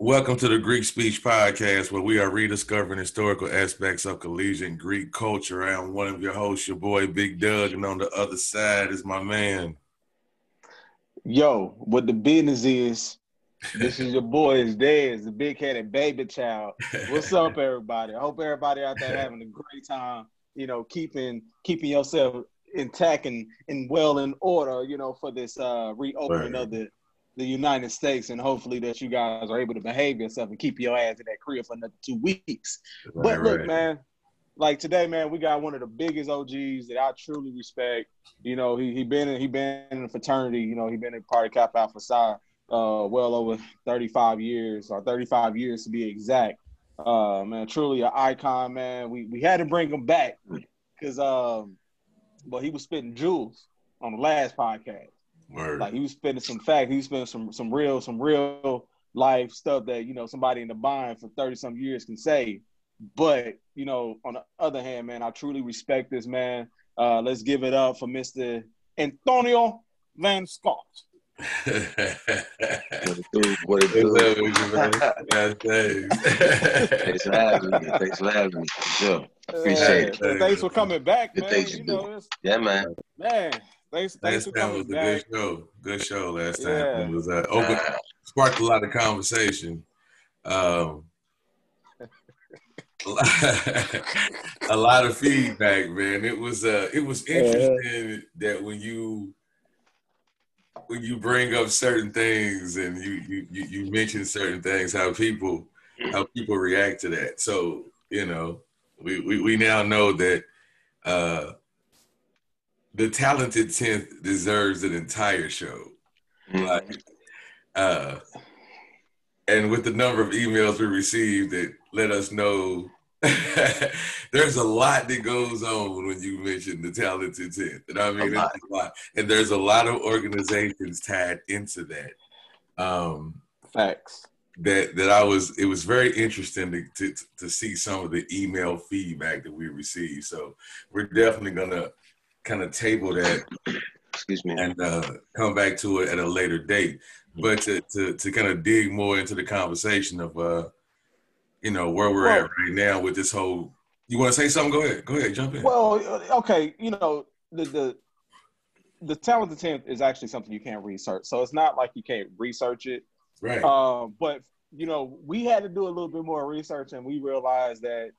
Welcome to the Greek Speech Podcast, where we are rediscovering historical aspects of collegiate Greek culture. I am one of your hosts, your boy Big Doug, and on the other side is my man. Yo, what the business is, this is your boy, is Dez, the big headed baby child. What's up, everybody? I hope everybody out there having a great time, you know, keeping keeping yourself intact and, and well in order, you know, for this uh reopening right. of the the United States, and hopefully that you guys are able to behave yourself and keep your ass in that crib for another two weeks. Right, but look, right. man, like today, man, we got one of the biggest OGs that I truly respect. You know, he he been in, he been in a fraternity. You know, he been in Party Kappa Alpha Psi, uh, well over thirty five years or thirty five years to be exact. Uh, man, truly an icon, man. We we had to bring him back because um, but he was spitting jewels on the last podcast. Word. Like he was spending some fact, he was spending some some real some real life stuff that you know somebody in the bind for thirty some years can say. But you know, on the other hand, man, I truly respect this man. Uh, let's give it up for Mr. Antonio Van Scott. what it do? What it do? thanks for having me. Thanks for having me. For Sure. Appreciate it. Thanks for coming back, man. You know, yeah, man. Man, Thanks, thanks last time was a good show. Good show last time. Yeah. It was uh, open, sparked a lot of conversation. Um, a lot of feedback, man. It was uh, it was interesting yeah. that when you when you bring up certain things and you you you mention certain things, how people how people react to that. So you know, we we, we now know that. Uh, the talented tenth deserves an entire show. Mm-hmm. Like, uh, and with the number of emails we received that let us know there's a lot that goes on when you mention the talented tenth. And I mean, a lot. a lot. And there's a lot of organizations tied into that. Um, Facts. That that I was. It was very interesting to, to to see some of the email feedback that we received. So we're definitely gonna kind of table that excuse me. and uh, come back to it at a later date. But to, to, to kind of dig more into the conversation of uh you know where we're well, at right now with this whole you want to say something? Go ahead. Go ahead. Jump in. Well okay you know the the the talented tenth is actually something you can't research. So it's not like you can't research it. Right. Um but you know we had to do a little bit more research and we realized that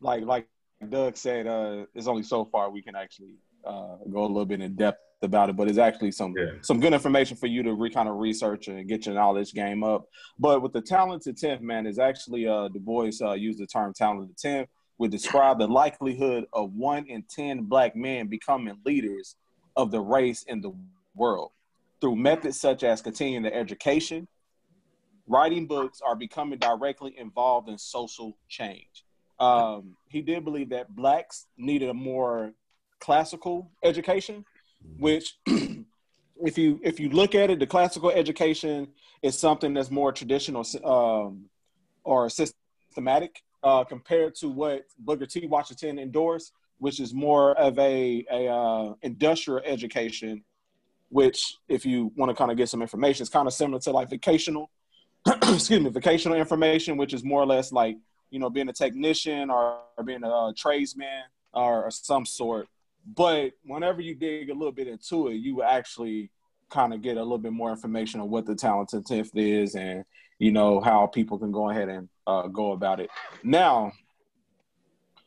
like like Doug said, uh, it's only so far we can actually uh, go a little bit in depth about it, but it's actually some yeah. some good information for you to re- kind of research and get your knowledge game up. But with the talented tenth, man, is actually uh, Du Bois uh, used the term talented tenth would describe the likelihood of one in ten black men becoming leaders of the race in the world through methods such as continuing their education, writing books, or becoming directly involved in social change. Um, he did believe that blacks needed a more classical education, mm-hmm. which if you if you look at it, the classical education is something that's more traditional um, or systematic uh, compared to what Booker T. Washington endorsed, which is more of a, a uh, industrial education. Which, if you want to kind of get some information, is kind of similar to like vocational, excuse me, vocational information, which is more or less like you know, being a technician or, or being a, a tradesman or, or, some sort. But whenever you dig a little bit into it, you actually kind of get a little bit more information on what the talented tenth is and you know how people can go ahead and uh, go about it. Now,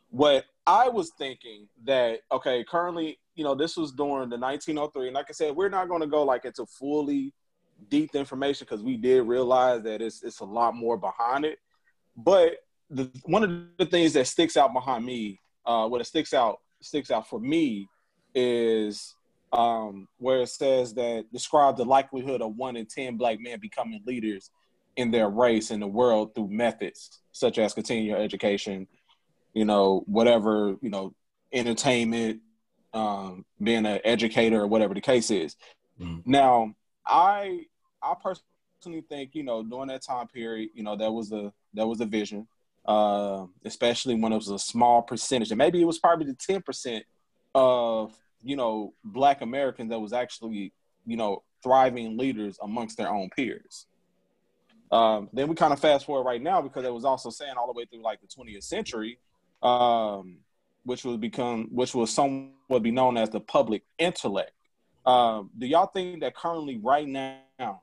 what I was thinking that okay, currently, you know, this was during the 1903, and like I said, we're not going to go like into fully deep information because we did realize that it's it's a lot more behind it. But the one of the things that sticks out behind me, uh, what it sticks out sticks out for me is um, where it says that describe the likelihood of one in ten black men becoming leaders in their race in the world through methods such as continuing education, you know, whatever, you know, entertainment, um, being an educator or whatever the case is. Mm. Now, I I personally think, you know, during that time period, you know, that was a that was a vision uh, especially when it was a small percentage, and maybe it was probably the ten percent of you know Black Americans that was actually you know thriving leaders amongst their own peers. Um, then we kind of fast forward right now because it was also saying all the way through like the 20th century, um, which will become, which will somewhat be known as the public intellect. Um, do y'all think that currently, right now,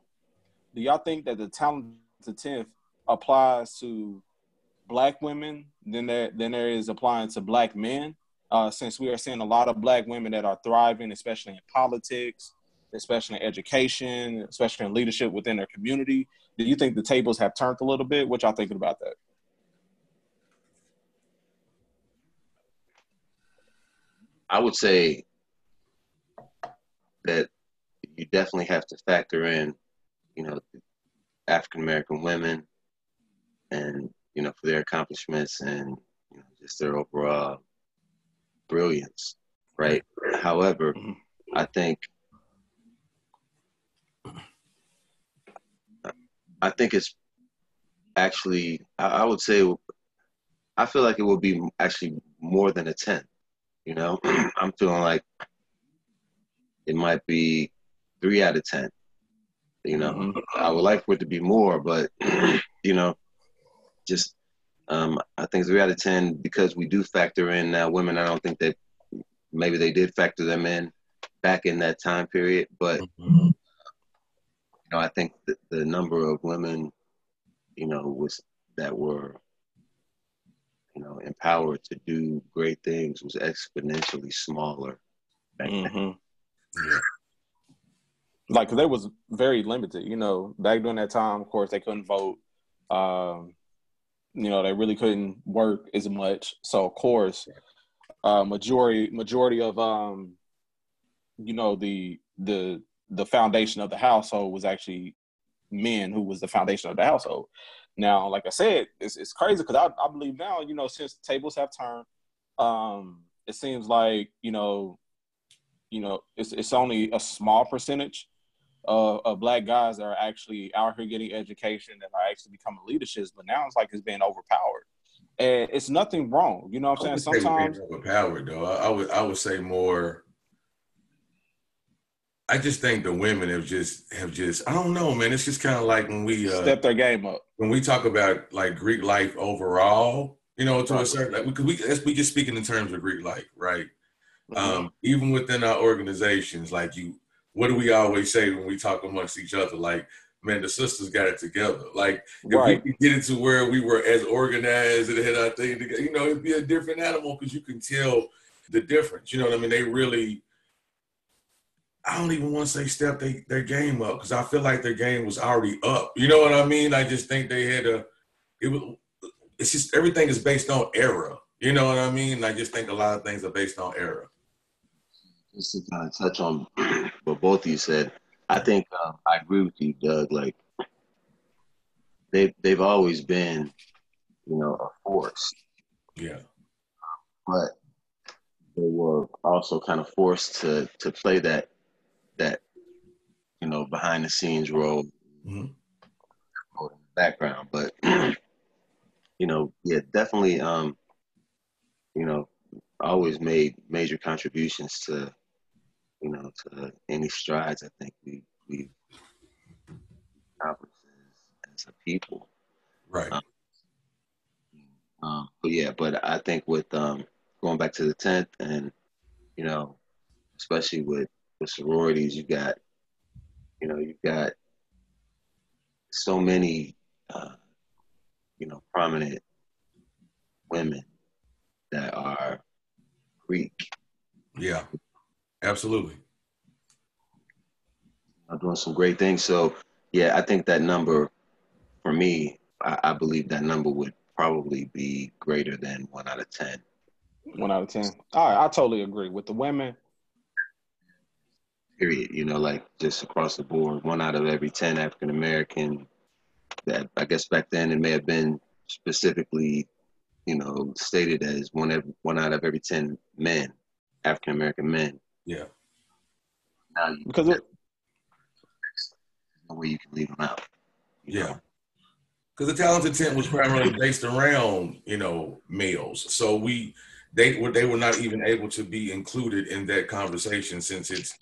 do y'all think that the talent to tenth applies to black women than there than there is applying to black men? Uh, since we are seeing a lot of black women that are thriving, especially in politics, especially in education, especially in leadership within their community. Do you think the tables have turned a little bit? What y'all thinking about that? I would say that you definitely have to factor in, you know, African American women and, you know, for their accomplishments and you know, just their overall brilliance, right? However, mm-hmm. I think I think it's actually I, would say I feel like it would be actually more than a 10. You know, I'm feeling like it might be three out of 10. You know, mm-hmm. I would like for it to be more, but, you know, just um, I think three out of 10 because we do factor in now women. I don't think that maybe they did factor them in back in that time period, but mm-hmm. you know, I think the, the number of women, you know, was that were you know empowered to do great things was exponentially smaller back mm-hmm. then. Yeah. Like they was very limited, you know. Back during that time, of course, they couldn't vote. Um, you know, they really couldn't work as much. So of course, uh, majority majority of um, you know, the the the foundation of the household was actually men who was the foundation of the household. Now, like I said, it's, it's crazy because I, I believe now, you know, since tables have turned, um, it seems like you know, you know, it's it's only a small percentage of, of black guys that are actually out here getting education that are actually becoming leaderships, but now it's like it's being overpowered. And it's nothing wrong, you know what I'm saying? Sometimes overpowered though. I, I would I would say more I just think the women have just have just I don't know, man. It's just kind of like when we uh, step their game up. When we talk about like Greek life overall, you know, to right. a certain like we we we just speaking in terms of Greek life, right? Mm-hmm. Um, even within our organizations, like you what do we always say when we talk amongst each other? Like, man, the sisters got it together. Like, if right. we could get it to where we were as organized and had our thing together, you know, it'd be a different animal because you can tell the difference. You know what I mean? They really, I don't even want to say step they, their game up because I feel like their game was already up. You know what I mean? I just think they had a, it was, it's just everything is based on era. You know what I mean? I just think a lot of things are based on era just to kind of touch on what both of you said, I think um, I agree with you, Doug. Like they they've always been, you know, a force. Yeah. But they were also kind of forced to to play that that you know behind the scenes role mm-hmm. background. But you know, yeah, definitely. Um, you know, always made major contributions to to any strides I think we we accomplished as, a people. Right. Um, um, but yeah, but I think with um, going back to the tenth, and you know, especially with with sororities, you got, you know, you've got so many, uh, you know, prominent women that are Greek. Yeah. Absolutely. I'm doing some great things. So, yeah, I think that number, for me, I, I believe that number would probably be greater than one out of 10. One out of 10. All right, I totally agree. With the women, period. You know, like just across the board, one out of every 10 African American. That I guess back then it may have been specifically, you know, stated as one one out of every 10 men, African American men. Yeah. Now you, because it, way you can leave them out. Yeah. Because the talented tenth was primarily based around you know males, so we they were they were not even able to be included in that conversation since it's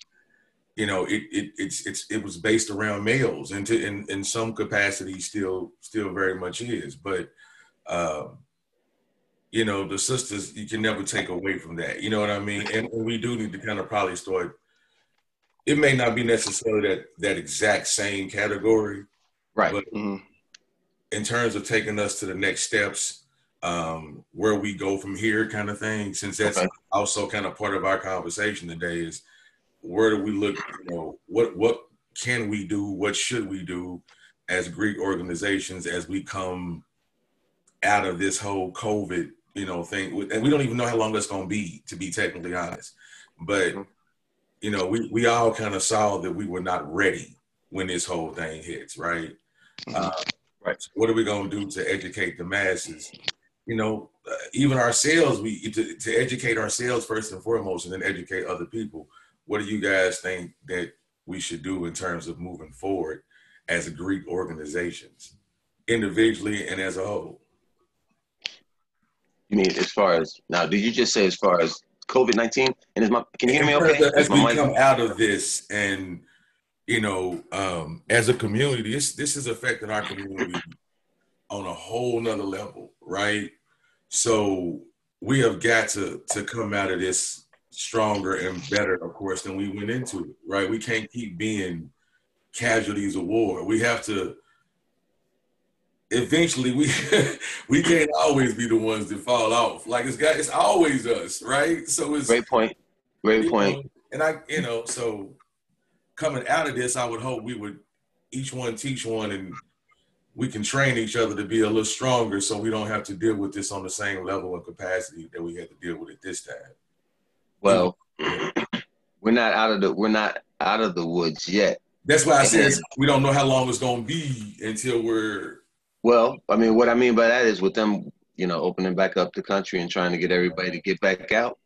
you know, it, it it's it's it was based around males, and to in in some capacity still still very much is, but. Um, you know, the sisters, you can never take away from that. You know what I mean? And we do need to kind of probably start. It may not be necessarily that that exact same category, right? But mm-hmm. in terms of taking us to the next steps, um, where we go from here, kind of thing. Since that's okay. also kind of part of our conversation today, is where do we look? You know, what what can we do? What should we do as Greek organizations as we come out of this whole COVID you know, thing. And we don't even know how long that's going to be, to be technically honest. But, mm-hmm. You know, we, we all kind of saw that we were not ready when this whole thing hits, right? Mm-hmm. Uh, right. So what are we going to do to educate the masses? You know, uh, even ourselves, we to, to educate ourselves first and foremost, and then educate other people. What do you guys think that we should do in terms of moving forward as Greek organizations, individually and as a whole? You mean as far as now? Did you just say as far as COVID nineteen? And is my can you hear me okay? As we mic- come out of this, and you know, um, as a community, this this is affecting our community on a whole nother level, right? So we have got to to come out of this stronger and better, of course, than we went into it, right? We can't keep being casualties of war. We have to eventually we we can't always be the ones that fall off. Like it's got it's always us, right? So it's great point. Great point. Know, and I, you know, so coming out of this, I would hope we would each one teach one and we can train each other to be a little stronger so we don't have to deal with this on the same level of capacity that we had to deal with it this time. Well, we're not out of the we're not out of the woods yet. That's why I said we don't know how long it's gonna be until we're well, I mean, what I mean by that is with them, you know, opening back up the country and trying to get everybody to get back out.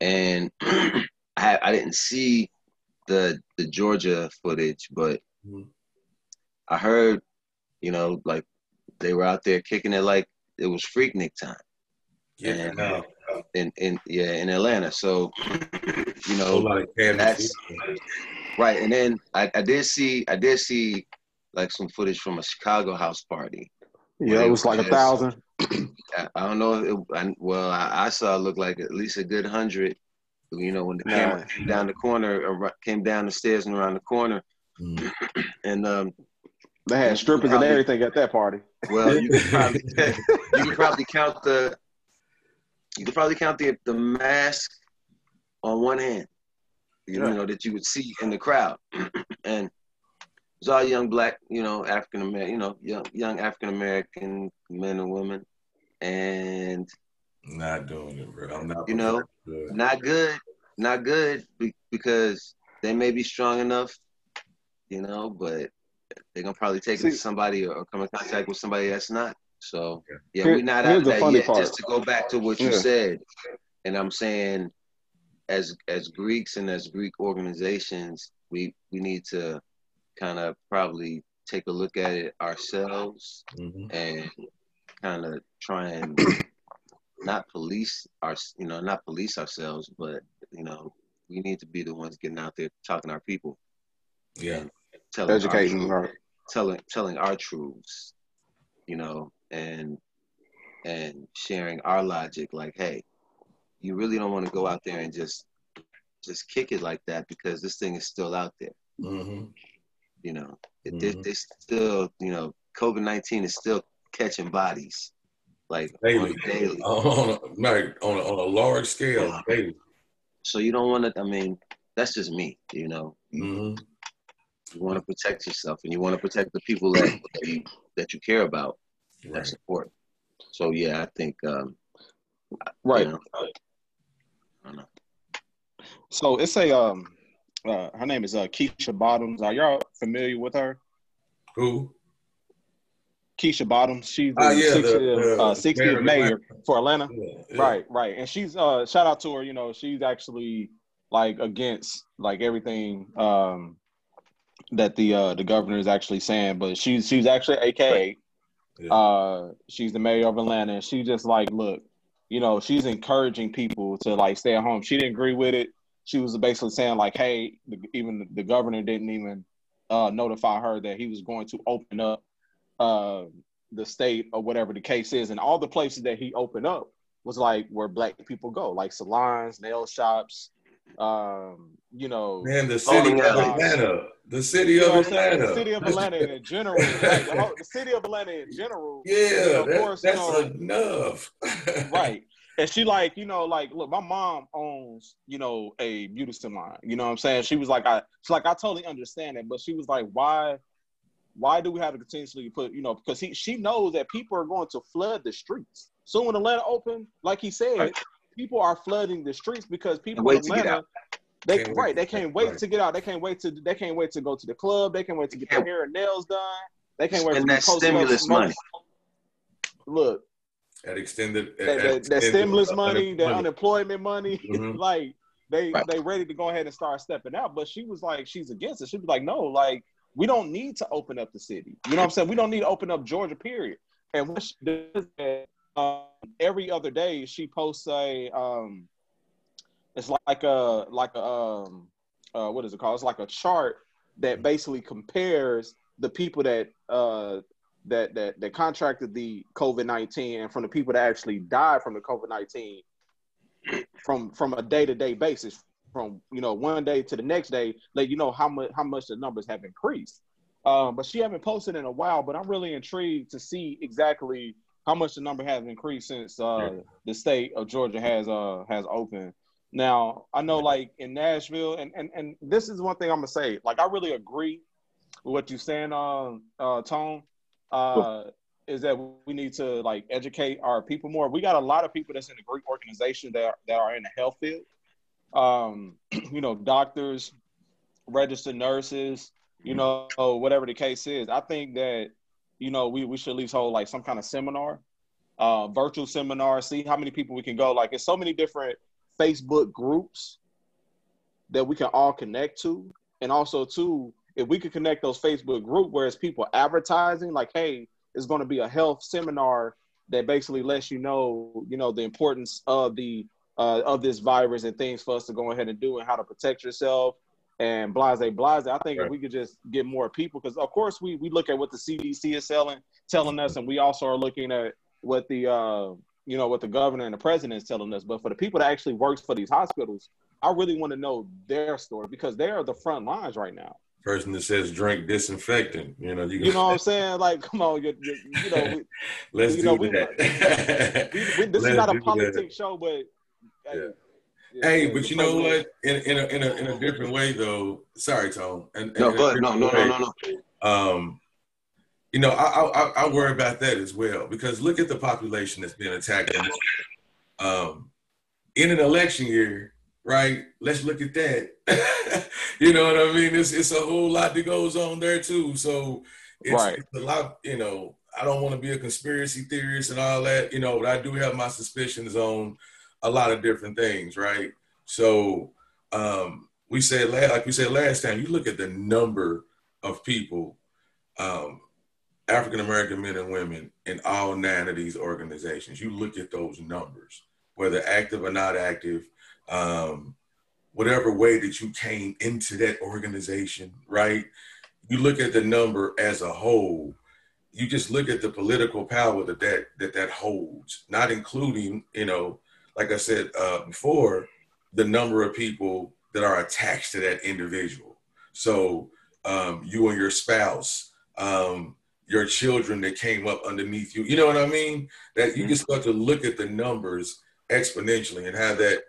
And I, I didn't see the the Georgia footage, but mm-hmm. I heard, you know, like they were out there kicking it like it was Freaknik time. Yeah. And, in in yeah in Atlanta. So you know that's right. And then I, I did see I did see like some footage from a Chicago house party. Yeah, it was like a thousand. I don't know. It, I, well, I, I, saw it look like at least a good hundred. You know, when the camera came down the corner, came down the stairs and around the corner, mm. and um, they had strippers probably, and everything at that party. Well, you could probably you could probably count the you could probably count the the mask on one hand. You yeah. know that you would see in the crowd, and was all young black, you know, African American, you know, young young African American men and women, and not doing it, bro. I'm not. You know, good. not good, not good because they may be strong enough, you know, but they're gonna probably take See, it to somebody or come in contact with somebody that's not. So yeah, Here, we're not out of that yet. Part. Just to go back to what you yeah. said, and I'm saying, as as Greeks and as Greek organizations, we we need to kind of probably take a look at it ourselves mm-hmm. and kind of try and not police our you know not police ourselves but you know we need to be the ones getting out there talking to our people yeah telling educating our, telling telling our truths you know and and sharing our logic like hey you really don't want to go out there and just just kick it like that because this thing is still out there mm-hmm. You know, mm-hmm. they, they still, you know, COVID nineteen is still catching bodies, like daily, daily. on a, like on a, on a large scale, daily. So you don't want to. I mean, that's just me. You know, mm-hmm. you want to protect yourself, and you want to protect the people that that you, that you care about. Right. That's important. So yeah, I think. Um, right. You know, I don't know. So it's a um uh, her name is uh, Keisha Bottoms. Are y'all familiar with her? Who? Keisha Bottoms. She's the, uh, yeah, 60th, the, uh, 60th mayor, for Atlanta. Yeah, yeah. Right, right. And she's uh shout out to her, you know, she's actually like against like everything um that the uh the governor is actually saying, but she's she's actually AKA uh she's the mayor of Atlanta and she just like look, you know, she's encouraging people to like stay at home. She didn't agree with it she was basically saying like, hey, the, even the governor didn't even uh, notify her that he was going to open up uh, the state or whatever the case is, and all the places that he opened up was like where black people go, like salons, nail shops, um, you know, man, the city of Atlanta, the city of Atlanta, the city of Atlanta in general, like the, whole, the, city of Atlanta in general. Yeah, you know, of that, course, that's you know, enough, right? And she like, you know, like, look, my mom owns, you know, a beauty salon. You know what I'm saying? She was like, I, she's like, I totally understand it, but she was like, why, why do we have to continuously put, you know, because he, she knows that people are going to flood the streets. So when Atlanta open, like he said, right. people are flooding the streets because people in Atlanta, they can't right, they can't wait right. to get out. They can't wait to, they can't wait to go to the club. They can't wait to get their hair and nails done. They can't wait and to that stimulus money. Look, that extended that, that, that, that stimulus money, that unemployment money, mm-hmm. like they right. they ready to go ahead and start stepping out. But she was like, she's against it. She was like, no, like we don't need to open up the city. You know what I'm saying? We don't need to open up Georgia, period. And when she does that, um, every other day she posts a um, it's like a like a um, uh, what is it called? It's like a chart that basically compares the people that uh, that that that contracted the COVID nineteen and from the people that actually died from the COVID nineteen from from a day to day basis, from you know one day to the next day, let you know how much how much the numbers have increased. Um, but she haven't posted in a while. But I'm really intrigued to see exactly how much the number has increased since uh, the state of Georgia has uh has opened. Now I know like in Nashville, and and and this is one thing I'm gonna say. Like I really agree with what you're saying, uh, uh Tone uh, is that we need to like educate our people more. We got a lot of people that's in the Greek organization that are, that are in the health field. Um, you know, doctors, registered nurses, you know, whatever the case is. I think that you know we we should at least hold like some kind of seminar, uh, virtual seminar. See how many people we can go. Like, it's so many different Facebook groups that we can all connect to, and also too if we could connect those Facebook group where it's people advertising, like, hey, it's going to be a health seminar that basically lets you know, you know, the importance of the uh, of this virus and things for us to go ahead and do and how to protect yourself and blase blase. I think right. if we could just get more people, because of course we we look at what the CDC is selling, telling us, and we also are looking at what the uh, you know what the governor and the president is telling us. But for the people that actually works for these hospitals, I really want to know their story because they are the front lines right now person that says drink disinfectant. You know, you, you know what I'm saying? Like, come on, you, you, you know, we, let's you do know, that. We, we, this let's is not a politics show, but. Yeah. Yeah, hey, yeah, but you know what? In, in a in a in a different way, though. Sorry, Tom. And, no, but no, no, no, no, no. Um, you know, I, I I worry about that as well because look at the population that's being attacked. Um, in an election year, right? Let's look at that. you know what I mean? It's it's a whole lot that goes on there too. So it's, right. it's a lot, you know. I don't want to be a conspiracy theorist and all that, you know, but I do have my suspicions on a lot of different things, right? So um, we said, like we said last time, you look at the number of people, um, African American men and women in all nine of these organizations. You look at those numbers, whether active or not active, um, whatever way that you came into that organization, right? You look at the number as a whole. You just look at the political power that that that, that holds, not including, you know, like I said uh, before, the number of people that are attached to that individual. So um, you and your spouse, um, your children that came up underneath you. You know what I mean? That you mm-hmm. just got to look at the numbers exponentially and how that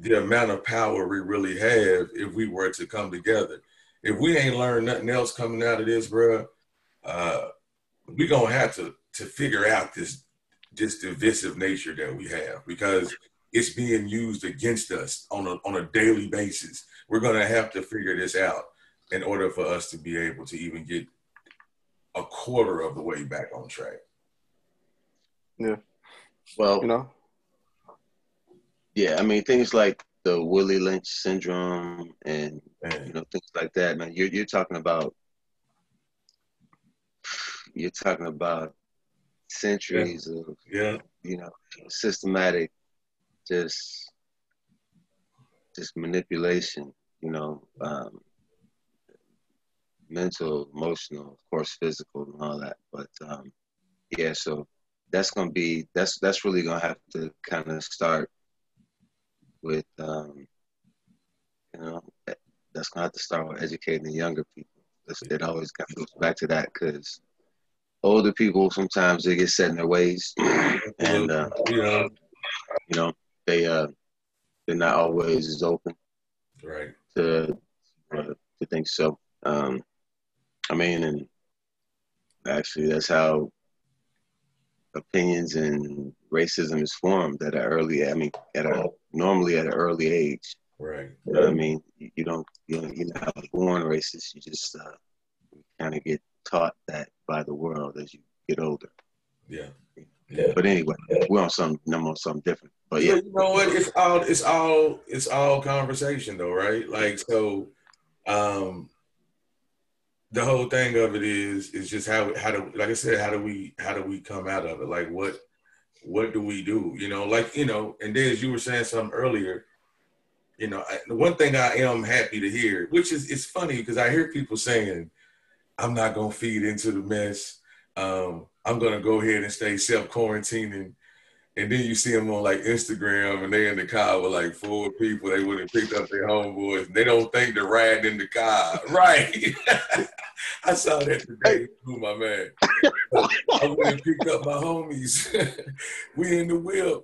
the amount of power we really have if we were to come together. If we ain't learned nothing else coming out of this, bro, uh, we gonna have to to figure out this this divisive nature that we have because it's being used against us on a on a daily basis. We're gonna have to figure this out in order for us to be able to even get a quarter of the way back on track. Yeah. Well, you know, yeah, I mean things like the Willie Lynch syndrome and man. you know things like that, man. You're you're talking about you're talking about centuries yeah. of yeah, you know, systematic just just manipulation, you know, um, mental, emotional, of course, physical, and all that. But um, yeah, so that's gonna be that's that's really gonna have to kind of start with um, you know that's gonna have to start with educating the younger people. It always goes back to that because older people sometimes they get set in their ways, and uh, you know they uh, they're not always as open right to uh, to think so. Um, I mean, and actually, that's how opinions and racism is formed at an early. I mean, at a normally at an early age. Right. You know I mean, you, don't you know you're not born racist. You just uh, kind of get taught that by the world as you get older. Yeah. Yeah. But anyway, we're on some I'm on something different. But yeah. You know what? It's all it's all it's all conversation though, right? Like so um the whole thing of it is is just how how do like I said, how do we how do we come out of it? Like what what do we do? You know, like you know, and then as you were saying something earlier, you know, I, the one thing I am happy to hear, which is it's funny because I hear people saying, "I'm not gonna feed into the mess. Um, I'm gonna go ahead and stay self quarantining." And then you see them on like Instagram and they in the car with like four people. They would have picked up their homeboys. They don't think they're riding in the car. Right. I saw that today too, my man. I went and picked up my homies. we in the whip.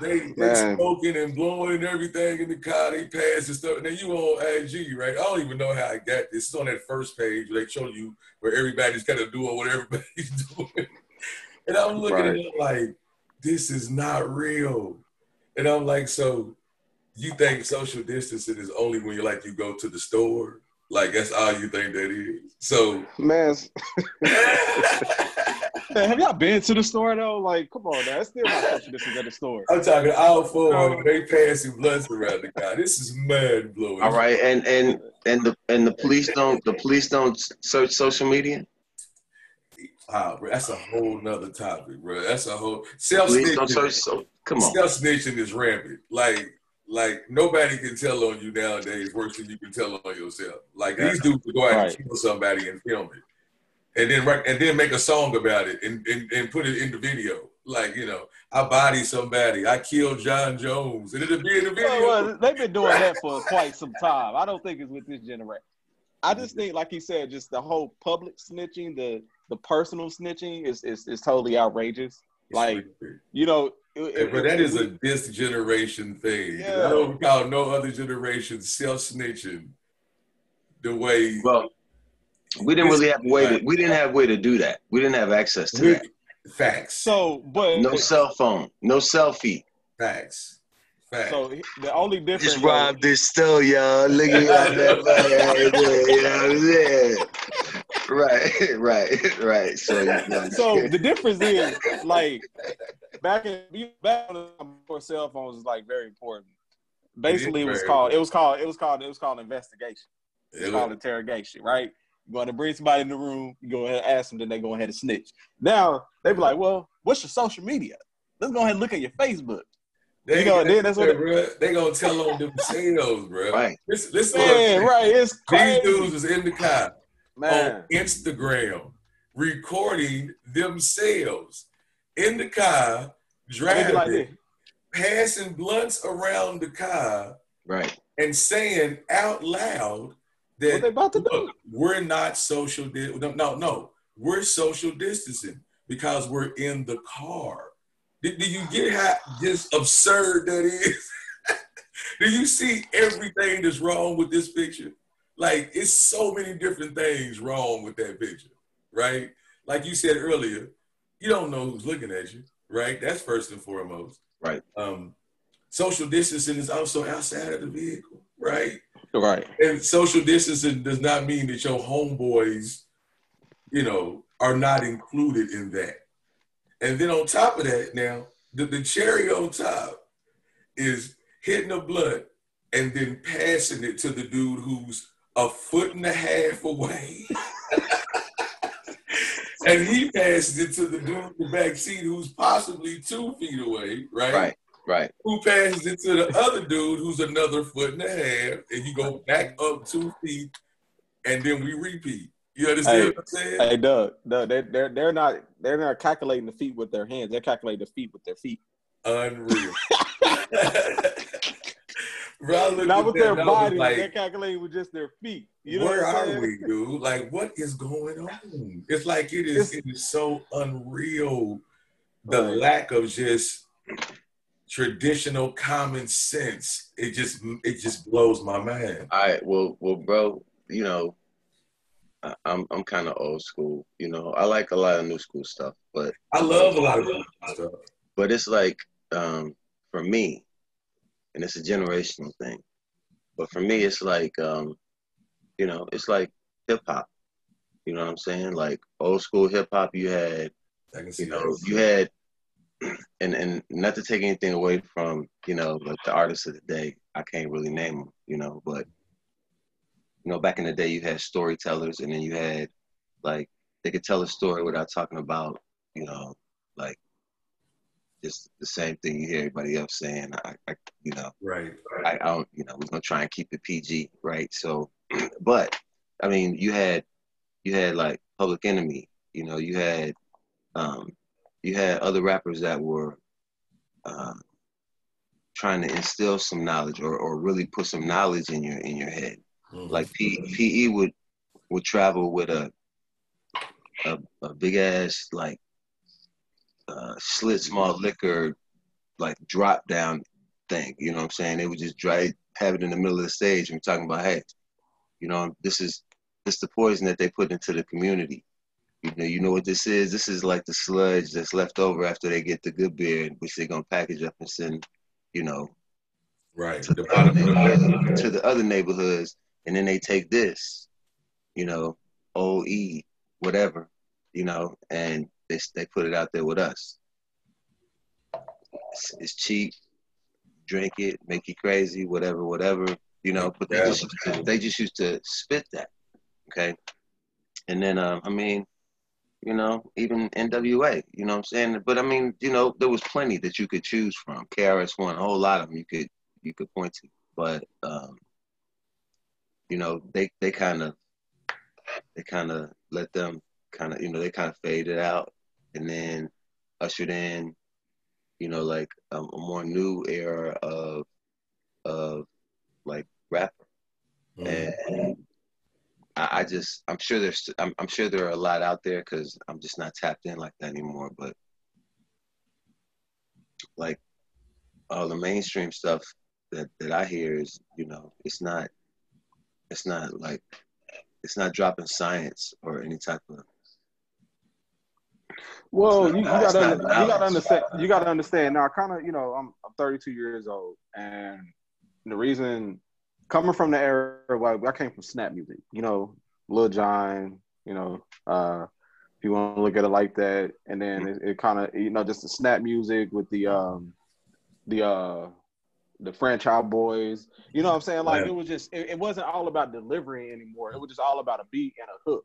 They they smoking and blowing and everything in the car. They pass and stuff. And then you on IG, right? I don't even know how I got this. It's on that first page where they show you where everybody's kind of doing what everybody's doing. And I'm looking right. at it like, this is not real. And I'm like, so you think social distancing is only when you like you go to the store? Like that's all you think that is. So man, man have y'all been to the store though? Like, come on, now. It's still not social distancing at the store. I'm talking all four of them. They passing blunts around the guy. This is mad blowing. All right, and and and the and the police don't the police don't search social media. Wow, bro, that's a whole nother topic, bro. That's a whole self snitching. So, come on, self snitching is rampant. Like, like nobody can tell on you nowadays worse than you can tell on yourself. Like these dudes go out right. and kill somebody and film it, and then and then make a song about it and, and, and put it in the video. Like you know, I body somebody, I killed John Jones, and it'll be in the video. Well, well, they've been doing that for quite some time. I don't think it's with this generation. I just think, like you said, just the whole public snitching, the the personal snitching is is, is totally outrageous. Like you know, it, but that is a this generation thing. Yeah. I don't call no other generation self snitching the way. Well, we didn't really have a way to. We didn't have a way to do that. We didn't have access to that. Facts. So, but no cell phone, no selfie. Facts. Facts. So the only difference. Just robbed this store, y'all. Look at that. you know what I'm saying? Right, right, right. So, so the difference is like back in back before cell phones was like very important. Basically, it, it was called it was called it was called it was called investigation. It was called interrogation, right? You're going to bring somebody in the room, you go ahead and ask them, then they go ahead and snitch. Now they be like, "Well, what's your social media? Let's go ahead and look at your Facebook." They, you know, then that's what bro, they gonna tell on themselves, bro. Right. Listen, listen Man, right. It's crazy. These dudes was in the car Man. on Instagram recording themselves in the car driving, like passing blunts around the car, right, and saying out loud that what they about to do? we're not social. Di- no, no, no, we're social distancing because we're in the car. Do, do you get how just absurd that is? do you see everything that's wrong with this picture? Like it's so many different things wrong with that picture, right? Like you said earlier, you don't know who's looking at you, right? That's first and foremost. Right. Um, social distancing is also outside of the vehicle, right? Right. And social distancing does not mean that your homeboys, you know, are not included in that. And then on top of that, now the, the cherry on top is hitting a blunt and then passing it to the dude who's a foot and a half away. and he passes it to the dude in the back seat who's possibly two feet away, right? Right. Right. Who passes it to the other dude who's another foot and a half, and you go back up two feet, and then we repeat. You understand Hey, what I'm saying? Hey, Doug, Doug, they, they're they're not they're not calculating the feet with their hands. They're calculating the feet with their feet, Unreal. Bro, I looked not with that their and was bodies. like, they're calculating with just their feet. You know where are we, dude? Like, what is going on? It's like it is. It's- It is so unreal. The Right. lack of just traditional common sense. It just it just blows my mind. All right. Well, well, bro. You know, I- I'm I'm kind of old school. You know, I like a lot of new school stuff, but I love a lot of that stuff. but it's like um, for me, and it's a generational thing. But for me, it's like um, you know, it's like hip hop. You know what I'm saying? Like old school hip hop, you had I can see you know, you had, and and not to take anything away from you know like the artists of the day, I can't really name them, you know, but you know back in the day you had storytellers, and then you had like they could tell a story without talking about you know like just the same thing you hear everybody else saying. I, I you know, right. I, I don't, you know, we're gonna try and keep it PG, right? So, but I mean, you had, you had like Public Enemy, you know, you had, um, you had other rappers that were uh, trying to instill some knowledge or, or really put some knowledge in your in your head. Mhm. Like P, PE would would travel with a a, a big ass like uh, slit small liquor like drop down thing. You know what I'm saying? They would just dry have it in the middle of the stage and we're talking about, hey, you know, this is this the poison that they put into the community. You know, you know what this is? This is like the sludge that's left over after they get the good beer, which they're gonna package up and send, you know, right. to The the, other bottom of the neighborhoods, to the other neighborhoods, and then they take this, you know, OE, whatever, you know, and they they put it out there with us. It's, it's cheap, drink it, make you crazy, whatever, whatever, you know. But they just used to, they just used to spit that, okay. And then, um, I mean, you know, even NWA, you know what I'm saying? But I mean, you know, there was plenty that you could choose from. KRS One, a whole lot of them you could you could point to. But um, you know, they they kind of they kind of let them kind of you know they kind of faded out, and then ushered in, you know, like a, a more new era of of like rapper Mhm. and I, I just I'm sure there's I'm, I'm sure there are a lot out there because I'm just not tapped in like that anymore. But like all the mainstream stuff that that I hear is you know it's not it's not like it's not dropping science or any type of Well, you, you gotta you gotta understand. You gotta understand now. I Kind of, you know, I'm, I'm 32 years old, and the reason coming from the era, well, I came from snap music. You know, Lil Jon. You know, uh, if you want to look at it like that, and then it, it kind of, you know, just the snap music with the um, the uh, the Franchize Boyz. You know what I'm saying? Like it was just, it, it wasn't all about delivery anymore. It was just all about a beat and a hook.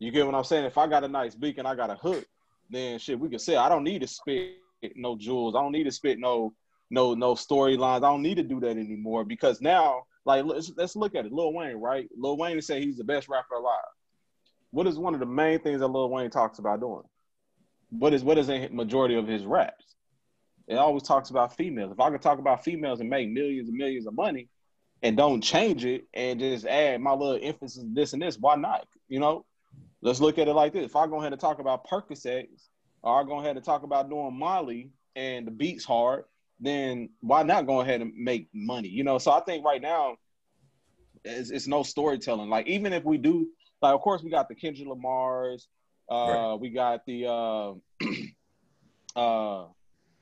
You get what I'm saying? If I got a nice beat and I got a hook, then shit, we can say I don't need to spit no jewels. I don't need to spit no no no storylines. I don't need to do that anymore because now, like, let's let's look at it. Lil Wayne, right? Lil Wayne say he's the best rapper alive. What is one of the main things that Lil Wayne talks about doing? What is what is a majority of his raps? It always talks about females. If I could talk about females and make millions and millions of money and don't change it and just add my little emphasis this and this, why not? You know, let's look at it like this. If I go ahead and talk about Percocets or I go ahead and talk about doing Molly and the beats hard, then why not go ahead and make money? You know, so I think right now it's, it's no storytelling. Like even if we do, like of course we got the Kendrick Lamar's, uh, we got the uh, uh,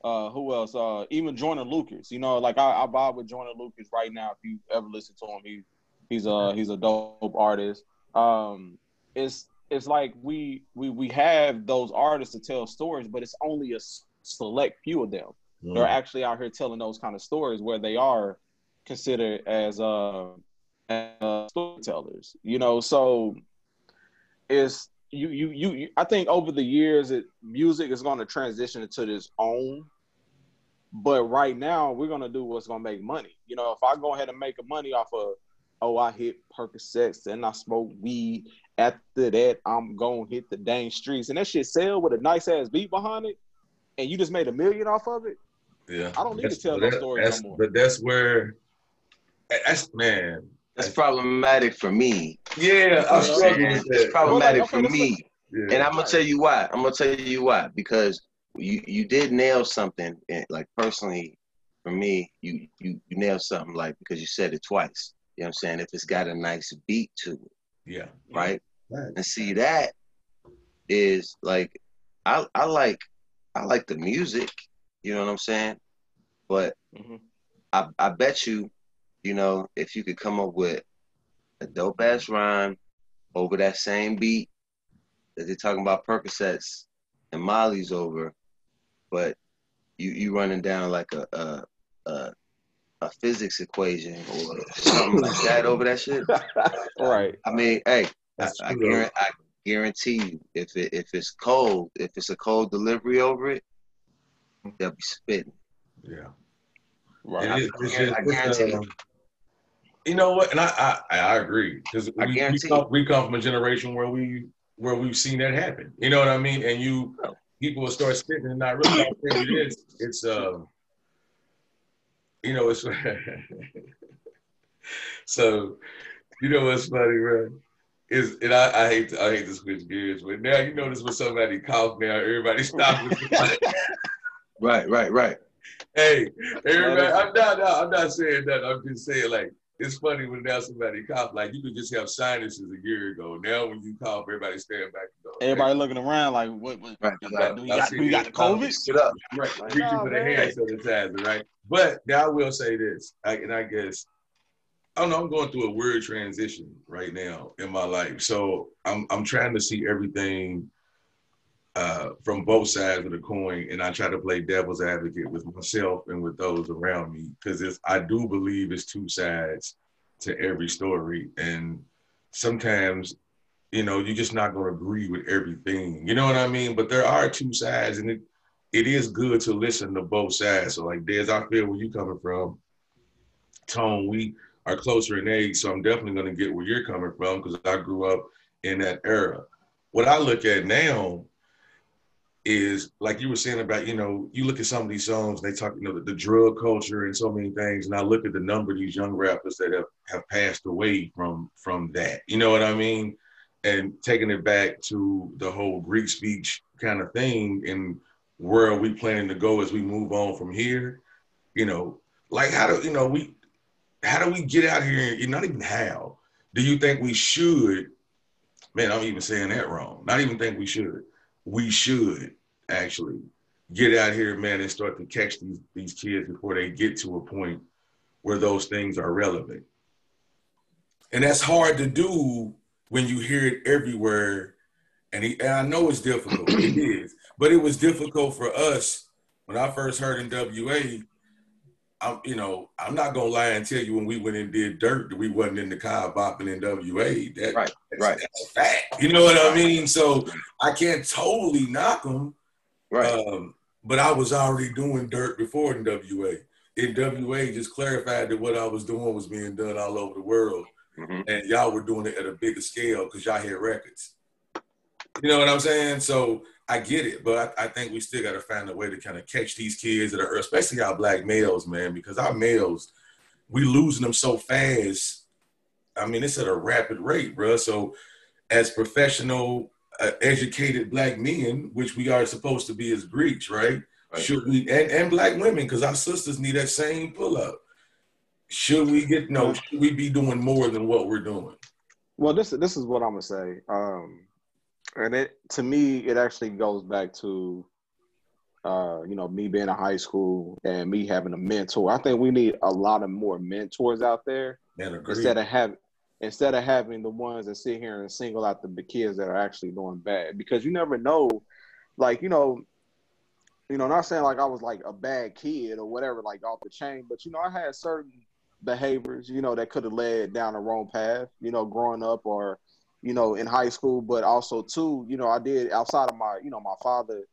uh, who else? Uh, even Jordan Lucas. You know, like I, I vibe with Jordan Lucas right now. If you ever listen to him, he he's a he's a dope artist. Um, it's it's like we we we have those artists to tell stories, but it's only a select few of them Mm-hmm. they're actually out here telling those kind of stories where they are considered as uh, as storytellers. You know, so it's you you you. I think over the years, it music is going to transition into this own But right now, we're gonna do what's gonna make money. You know, if I go ahead and make money off of, oh, I hit Percocets and I smoke weed. After that, I'm gonna hit the dang streets, and that shit sell with a nice ass beat behind it, and you just made a million off of it. Yeah, I don't need that's, to tell that, no stories no more. But that's where that's man. That's problematic for me. Yeah, I'm struggling it's, with it's problematic like, okay, for me. Yeah. And I'm gonna tell you why. I'm gonna tell you why because you you did nail something. And like personally, for me, you you you nailed something like because you said it twice. You know what I'm saying? If it's got a nice beat to it, yeah. right? Right. And see that is like I I like I like the music. You know what I'm saying? But Mhm. I I bet you, you know, if you could come up with a dope ass rhyme over that same beat that they're talking about Percocets and Molly's over, but you you running down like a a a, a physics equation or something like that over that shit. right. I mean, hey, I, That's I, true, though. guarantee, I guarantee you, if it if it's cold, if it's a cold delivery over it, they'll be spitting. Yeah. Right. It is, it's I just, guarantee it's, you. um, you know what? And I I, I agree because we, we, come, we come from a generation where we where we've seen that happen. You know what I mean? And you Oh. people will start spitting and not realize it is. It's um, you know, it's so you know what's funny, right? Is and I, I hate to, I hate to switch gears, but now you notice when somebody cough now, everybody stops. Right, right, right. Hey, everybody, I'm not, no, I'm not saying that. I'm just saying, like, it's funny when now somebody cough. Like, you could just have sinuses a year ago. Now, when you cough, everybody stand back and go. Everybody looking around like, what? what Right. do, we got, do we got the COVID? Get up. Hey, right, reaching Nah, for the hand sanitizer, right? But now I will say this, I, and I guess I don't know. I'm going through a weird transition right now in my life, so I'm I'm trying to see everything uh, from both sides of the coin, and I try to play devil's advocate with myself and with those around me because I do believe it's two sides to every story, and sometimes you know you're just not going to agree with everything. You know what I mean? But there are two sides, and it it is good to listen to both sides. So like Des, I feel where you coming from. Tone, we are closer in age, so I'm definitely gonna get where you're coming from because I grew up in that era. What I look at now is like you were saying about, you know, you look at some of these songs, they talk, you know, the, the drug culture and so many things, and I look at the number of these young rappers that have, have passed away from from that. You know what I mean? And taking it back to the whole Greek speech kind of thing and where are we planning to go as we move on from here? You know, like how do you know we how do we get out here? and Not even how. Do you think we should? Man, I'm even saying that wrong. Not even think we should. We should actually get out here, man, and start to catch these these kids before they get to a point where those things are relevant. And that's hard to do when you hear it everywhere. And, he, and I know it's difficult. it is. But it was difficult for us when I first heard NWA. I'm, you know, I'm not gonna lie and tell you when we went and did dirt that we wasn't in the car bopping NWA. That, Right, that's, right. that's a fact. You know what I mean? So I can't totally knock them. Right. Um, but I was already doing dirt before NWA. NWA just clarified that what I was doing was being done all over the world, Mhm. and y'all were doing it at a bigger scale because y'all had records. You know what I'm saying? So I get it, but I, I think we still got to find a way to kind of catch these kids that are, especially our black males, man, because our males, we losing them so fast. I mean, it's at a rapid rate, bro. So, as professional, uh, educated black men, which we are supposed to be as Greeks, right? Right. Should we and, and black women, because our sisters need that same pull up. Should we get no? Should we be doing more than what we're doing? Well, this this is what I'm gonna say, um, and it to me it actually goes back to, uh, you know, me being in high school and me having a mentor. I think we need a lot of more mentors out there instead of having instead of having the ones that sit here and single out the kids that are actually doing bad because you never know, like you know. You know, not saying like I was like a bad kid or whatever, like off the chain, but you know, I had certain behaviors, you know, that could have led down the wrong path, you know, growing up or, you know, in high school, but also too, you know, I did outside of my, you know, my father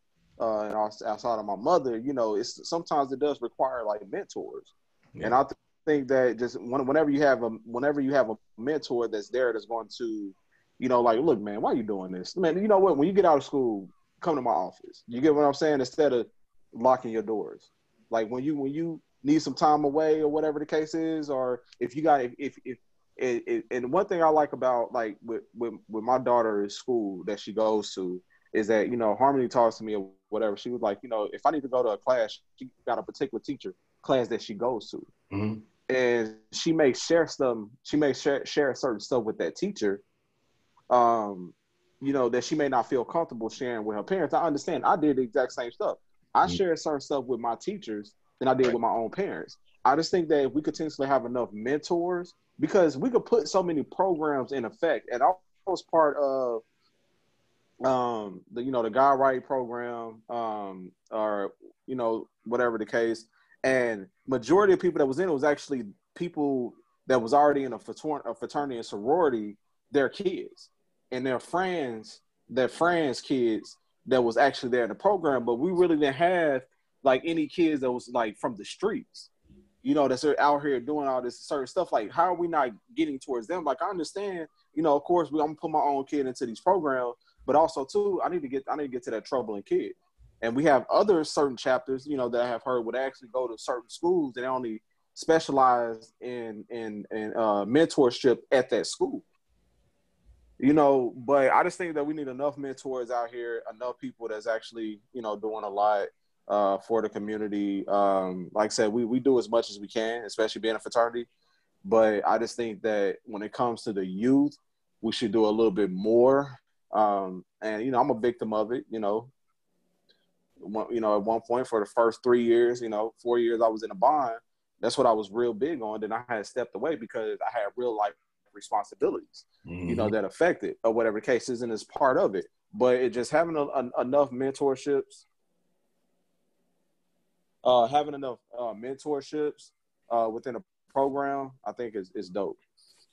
uh, and outside of my mother, you know, it's sometimes it does require like mentors, yeah. and I th- think that just whenever you have a whenever you have a mentor that's there that's going to, you know, like, look, man, why are you doing this, man? You know what? When you get out of school, come to my office. You get what I'm saying? Instead of locking your doors, like when you when you need some time away or whatever the case is, or if you got if if, if it, it, and one thing I like about like with, with with my daughter's school that she goes to is that you know Harmony talks to me or whatever. She was like, you know, if I need to go to a class, she got a particular teacher class that she goes to, mm-hmm. and she may share some. She may share share certain stuff with that teacher, um, you know, that she may not feel comfortable sharing with her parents. I understand. I did the exact same stuff. I mm-hmm. shared certain stuff with my teachers than I did with my own parents. I just think that if we continuously have enough mentors, because we could put so many programs in effect, and I was part of um the you know the guy Right program um or you know whatever the case. And majority of people that was in it was actually people that was already in a a fraternity and sorority their kids and their friends their friends kids that was actually there in the program. But we really didn't have like any kids that was like from the streets you know that's out here doing all this certain stuff like how are we not getting towards them like i understand you know of course we, i'm gonna put my own kid into these programs but also too, I need to get I need to get to that troubling kid. And we have other certain chapters, you know, that I have heard would actually go to certain schools and only specialize in in in uh, mentorship at that school. You know, but I just think that we need enough mentors out here, enough people that's actually you know doing a lot uh, for the community. Um, like I said, we we do as much as we can, especially being a fraternity. But I just think that when it comes to the youth, we should do a little bit more um, and you know, I'm a victim of it. You know, one, you know, at one point for the first three years, you know, four years I was in a bond. That's what I was real big on. Then I had stepped away because I had real life responsibilities, mm-hmm. you know, mm-hmm. that affected or whatever the case is, and is part of it. But it just having a, a, enough mentorships, uh, having enough uh, mentorships uh, within a program, I think is is dope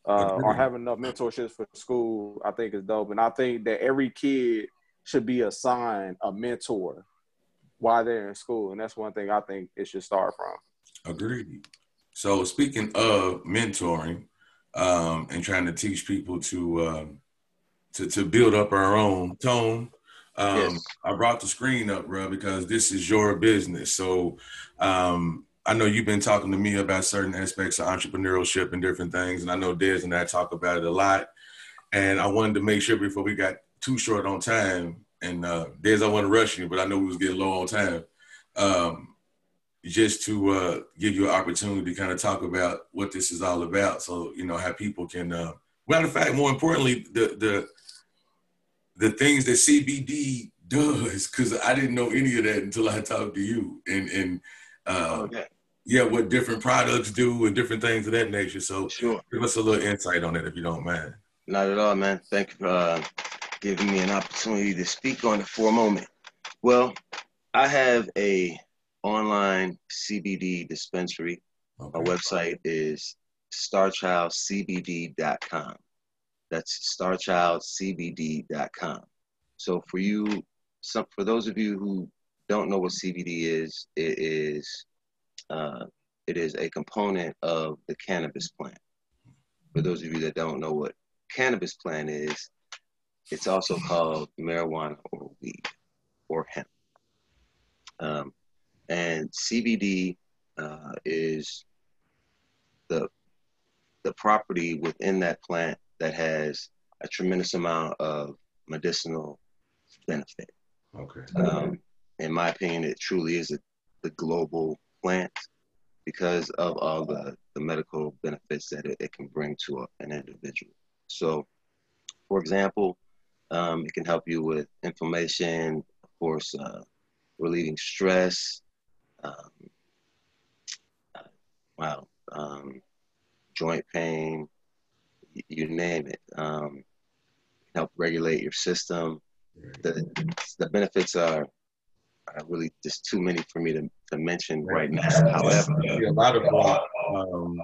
uh, or having enough mentorships for school, I think is dope. And I think that every kid should be assigned a mentor while they're in school, and that's one thing I think it should start from. Agreed. So speaking of mentoring um, and trying to teach people to um, to to build up our own tone. Um, yes. I brought the screen up, bro, because this is your business. So um, I know you've been talking to me about certain aspects of entrepreneurship and different things, and I know Des and I talk about it a lot. And I wanted to make sure before we got too short on time, and uh, Des, I want to rush you, but I know we was getting low on time. Um, just to uh, give you an opportunity to kind of talk about what this is all about, so you know how people can. Uh, matter of fact, more importantly, the the the things that CBD does, because I didn't know any of that until I talked to you, and and uh, okay yeah, what different products do and different things of that nature. So sure. give us a little insight on it if you don't mind. Not at all, man. Thank you for uh, giving me an opportunity to speak on it for a moment. Well, I have a online CBD dispensary. Okay. Our website is starchildcbd.com. That's starchildcbd.com. So for you, for those of you who don't know what CBD is, it is uh, it is a component of the cannabis plant. For those of you that don't know what cannabis plant is, it's also called marijuana or weed or hemp. Um, and CBD uh, is the the property within that plant that has a tremendous amount of medicinal benefit. Okay. Um, in my opinion, it truly is a, the global plant because of all the, the medical benefits that it, it can bring to a, an individual. So, for example, um, it can help you with inflammation, of course, uh, relieving stress. Um, uh, wow, um, joint pain, you, name it. Um, help regulate your system. The, the benefits are are really just too many for me to, to mention right now. However, a lot of um,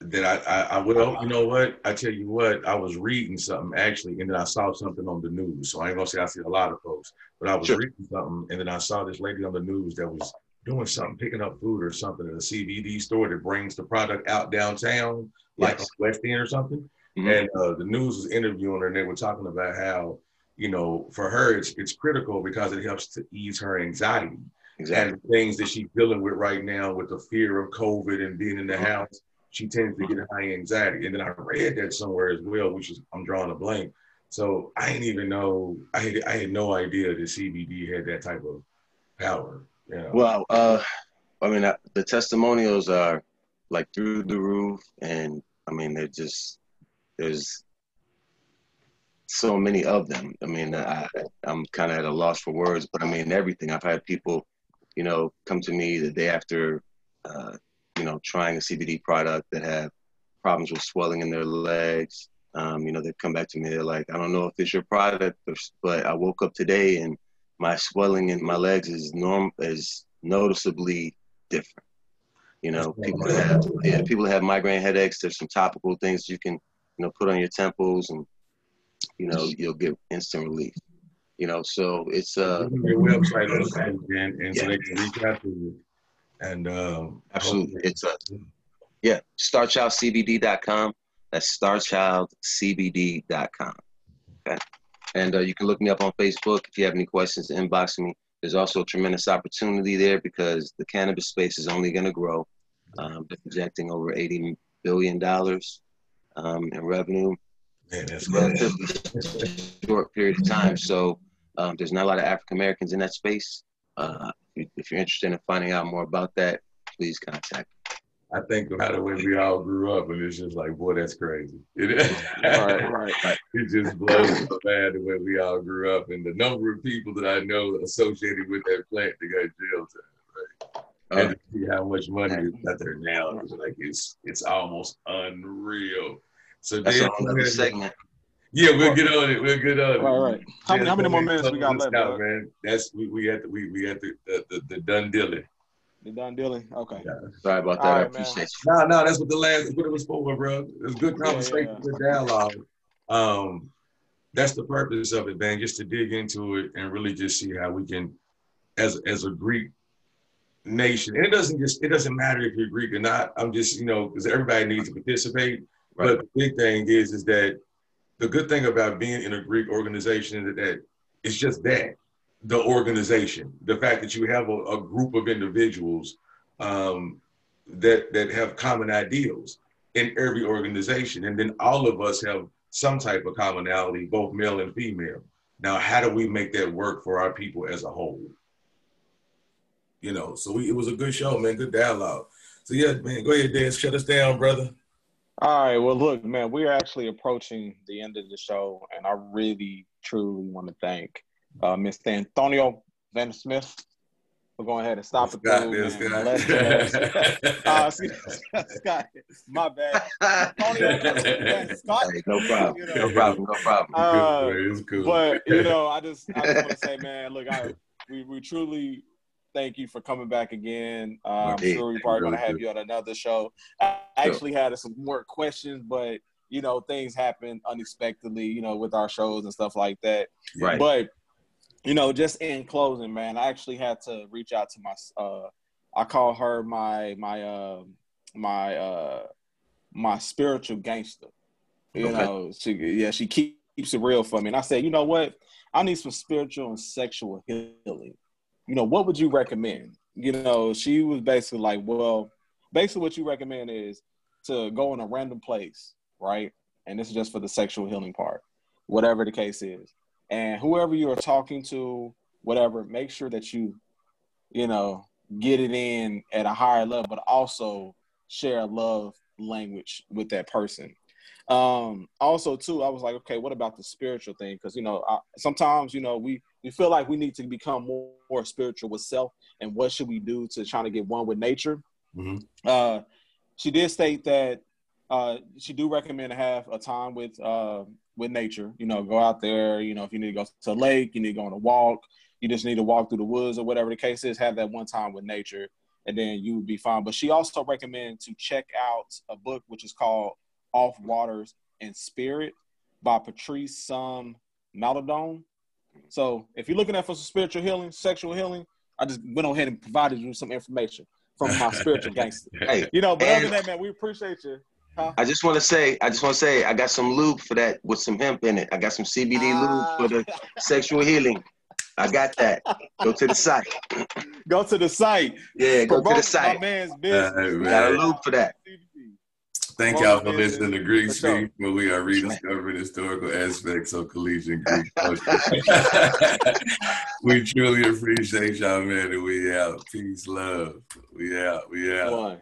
that I, I, I well, you know what? I tell you what, I was reading something actually, and then I saw something on the news. So I ain't gonna say I see a lot of folks, but I was sure. reading something, and then I saw this lady on the news that was doing something, picking up food or something at a CBD store that brings the product out downtown, like yes. West End or something. Mm-hmm. And uh, the news was interviewing her, and they were talking about how, you know, for her it's it's critical because it helps to ease her anxiety exactly. and things that she's dealing with right now with the fear of COVID and being in the mm-hmm. house. She tends to get high anxiety, and then I read that somewhere as well, which is I'm drawing a blank. So I didn't even know I had I had no idea that CBD had that type of power. Yeah. Well, uh, I mean, uh, the testimonials are like through the roof, and I mean, they're just there's so many of them. I mean, I, I'm kind of at a loss for words, but I mean, everything. I've had people, you know, come to me the day after, uh, you know, trying a CBD product that have problems with swelling in their legs. Um, you know, they come back to me. They're like, I don't know if it's your product, but I woke up today and my swelling in my legs is norm is noticeably different. You know, people that have yeah, people that have migraine headaches. There's some topical things you can you know put on your temples, and you know you'll get instant relief. You know, so it's uh your website and, and yeah. so they can reach out to you. And um, absolutely, it's a uh, yeah, starchildcbd.com. That's starchildcbd.com. Okay. And uh, you can look me up on Facebook if you have any questions. Inbox me. There's also a tremendous opportunity there because the cannabis space is only going to grow. Um, they're projecting over eighty billion dollars um, in revenue. Man, that's relatively short period of time. So um, there's not a lot of African Americans in that space. Uh, if you're interested in finding out more about that, please contact I think about the way we all grew up, and it's just like, boy, that's crazy. It, right, right, right. it just blows my mind the way we all grew up, and the number of people that I know associated with that plant that got jail time. Right? Uh, and to see how much money is out there now, it's like it's it's almost unreal. So that's then, another segment. Yeah, we'll get on it. We'll get on it. All right. How many, how many more minutes we got left, out, man? That's we we had the we we had the the, the, the done dealing. The done dealing. Okay. Yeah. Sorry about that. Right, I appreciate man. you. No, no, that's what the last what it was for, bro. It's good conversation, yeah, yeah. good dialogue. Um, that's the purpose of it, man. Just to dig into it and really just see how we can, as as a Greek nation, and it doesn't just it doesn't matter if you're Greek or not. I'm just you know because everybody needs to participate. Right. But the big thing is is that the good thing about being in a Greek organization is that it's just that the organization. The fact that you have a, a group of individuals um, that that have common ideals in every organization, and then all of us have some type of commonality, both male and female. Now, how do we make that work for our people as a whole? You know, so we, it was a good show, man. Good dialogue. So yeah, man, go ahead, Dan. Shut us down, brother. All right. Well, look, man, we're actually approaching the end of the show, and I really, truly want to thank uh, Mr. Antonio Van Smith for going ahead and stop it. Scott, uh, Scott, my bad. Antonio, Scott, hey, no problem. You know, no problem. No problem. Uh, it's cool. But you know, I just I just want to say, man, look, I we, we truly thank you for coming back again. Uh, I'm sure we're probably going to have you on another show. I actually had some more questions, but you know, things happen unexpectedly, you know, with our shows and stuff like that. Right. But you know, just in closing, man, I actually had to reach out to my uh I call her my my uh my uh my spiritual gangster. You okay. know, she yeah, she keeps it real for me. And I said, you know what? I need some spiritual and sexual healing. You know, what would you recommend? You know, she was basically like, well, basically what you recommend is to go in a random place, right? And this is just for the sexual healing part, whatever the case is and whoever you are talking to, whatever, make sure that you, you know, get it in at a higher level, but also share a love language with that person. Um, also, too, I was like, okay, what about the spiritual thing? Because you know, I, sometimes you know we we feel like we need to become more, more spiritual with self, and what should we do to try to get one with nature? Mm-hmm. Uh, she did state that uh, she do recommend to have a time with uh, with nature. You know, go out there. You know, if you need to go to a lake, you need to go on a walk. You just need to walk through the woods or whatever the case is. Have that one time with nature. and then you would be fine. But she also recommends to check out a book which is called Off Waters and Spirit by Patrice Somé Malidoma. So if you're looking at for some spiritual healing, sexual healing, I just went ahead and provided you some information from my spiritual gangster. Hey, You know, but other than that, man, we appreciate you. I just want to say, I just want to say, I got some lube for that with some hemp in it. I got some CBD Ah. lube for the sexual healing. I got that. Go to the site. Go to the site. Yeah, go to the site. My man's business. Right, Got a lube for that. Thank y'all for listening to Greek. Speak, where we are rediscovering historical aspects of collegiate Greek culture. we truly appreciate y'all, man, and we out. Peace, love. We out. We out. One.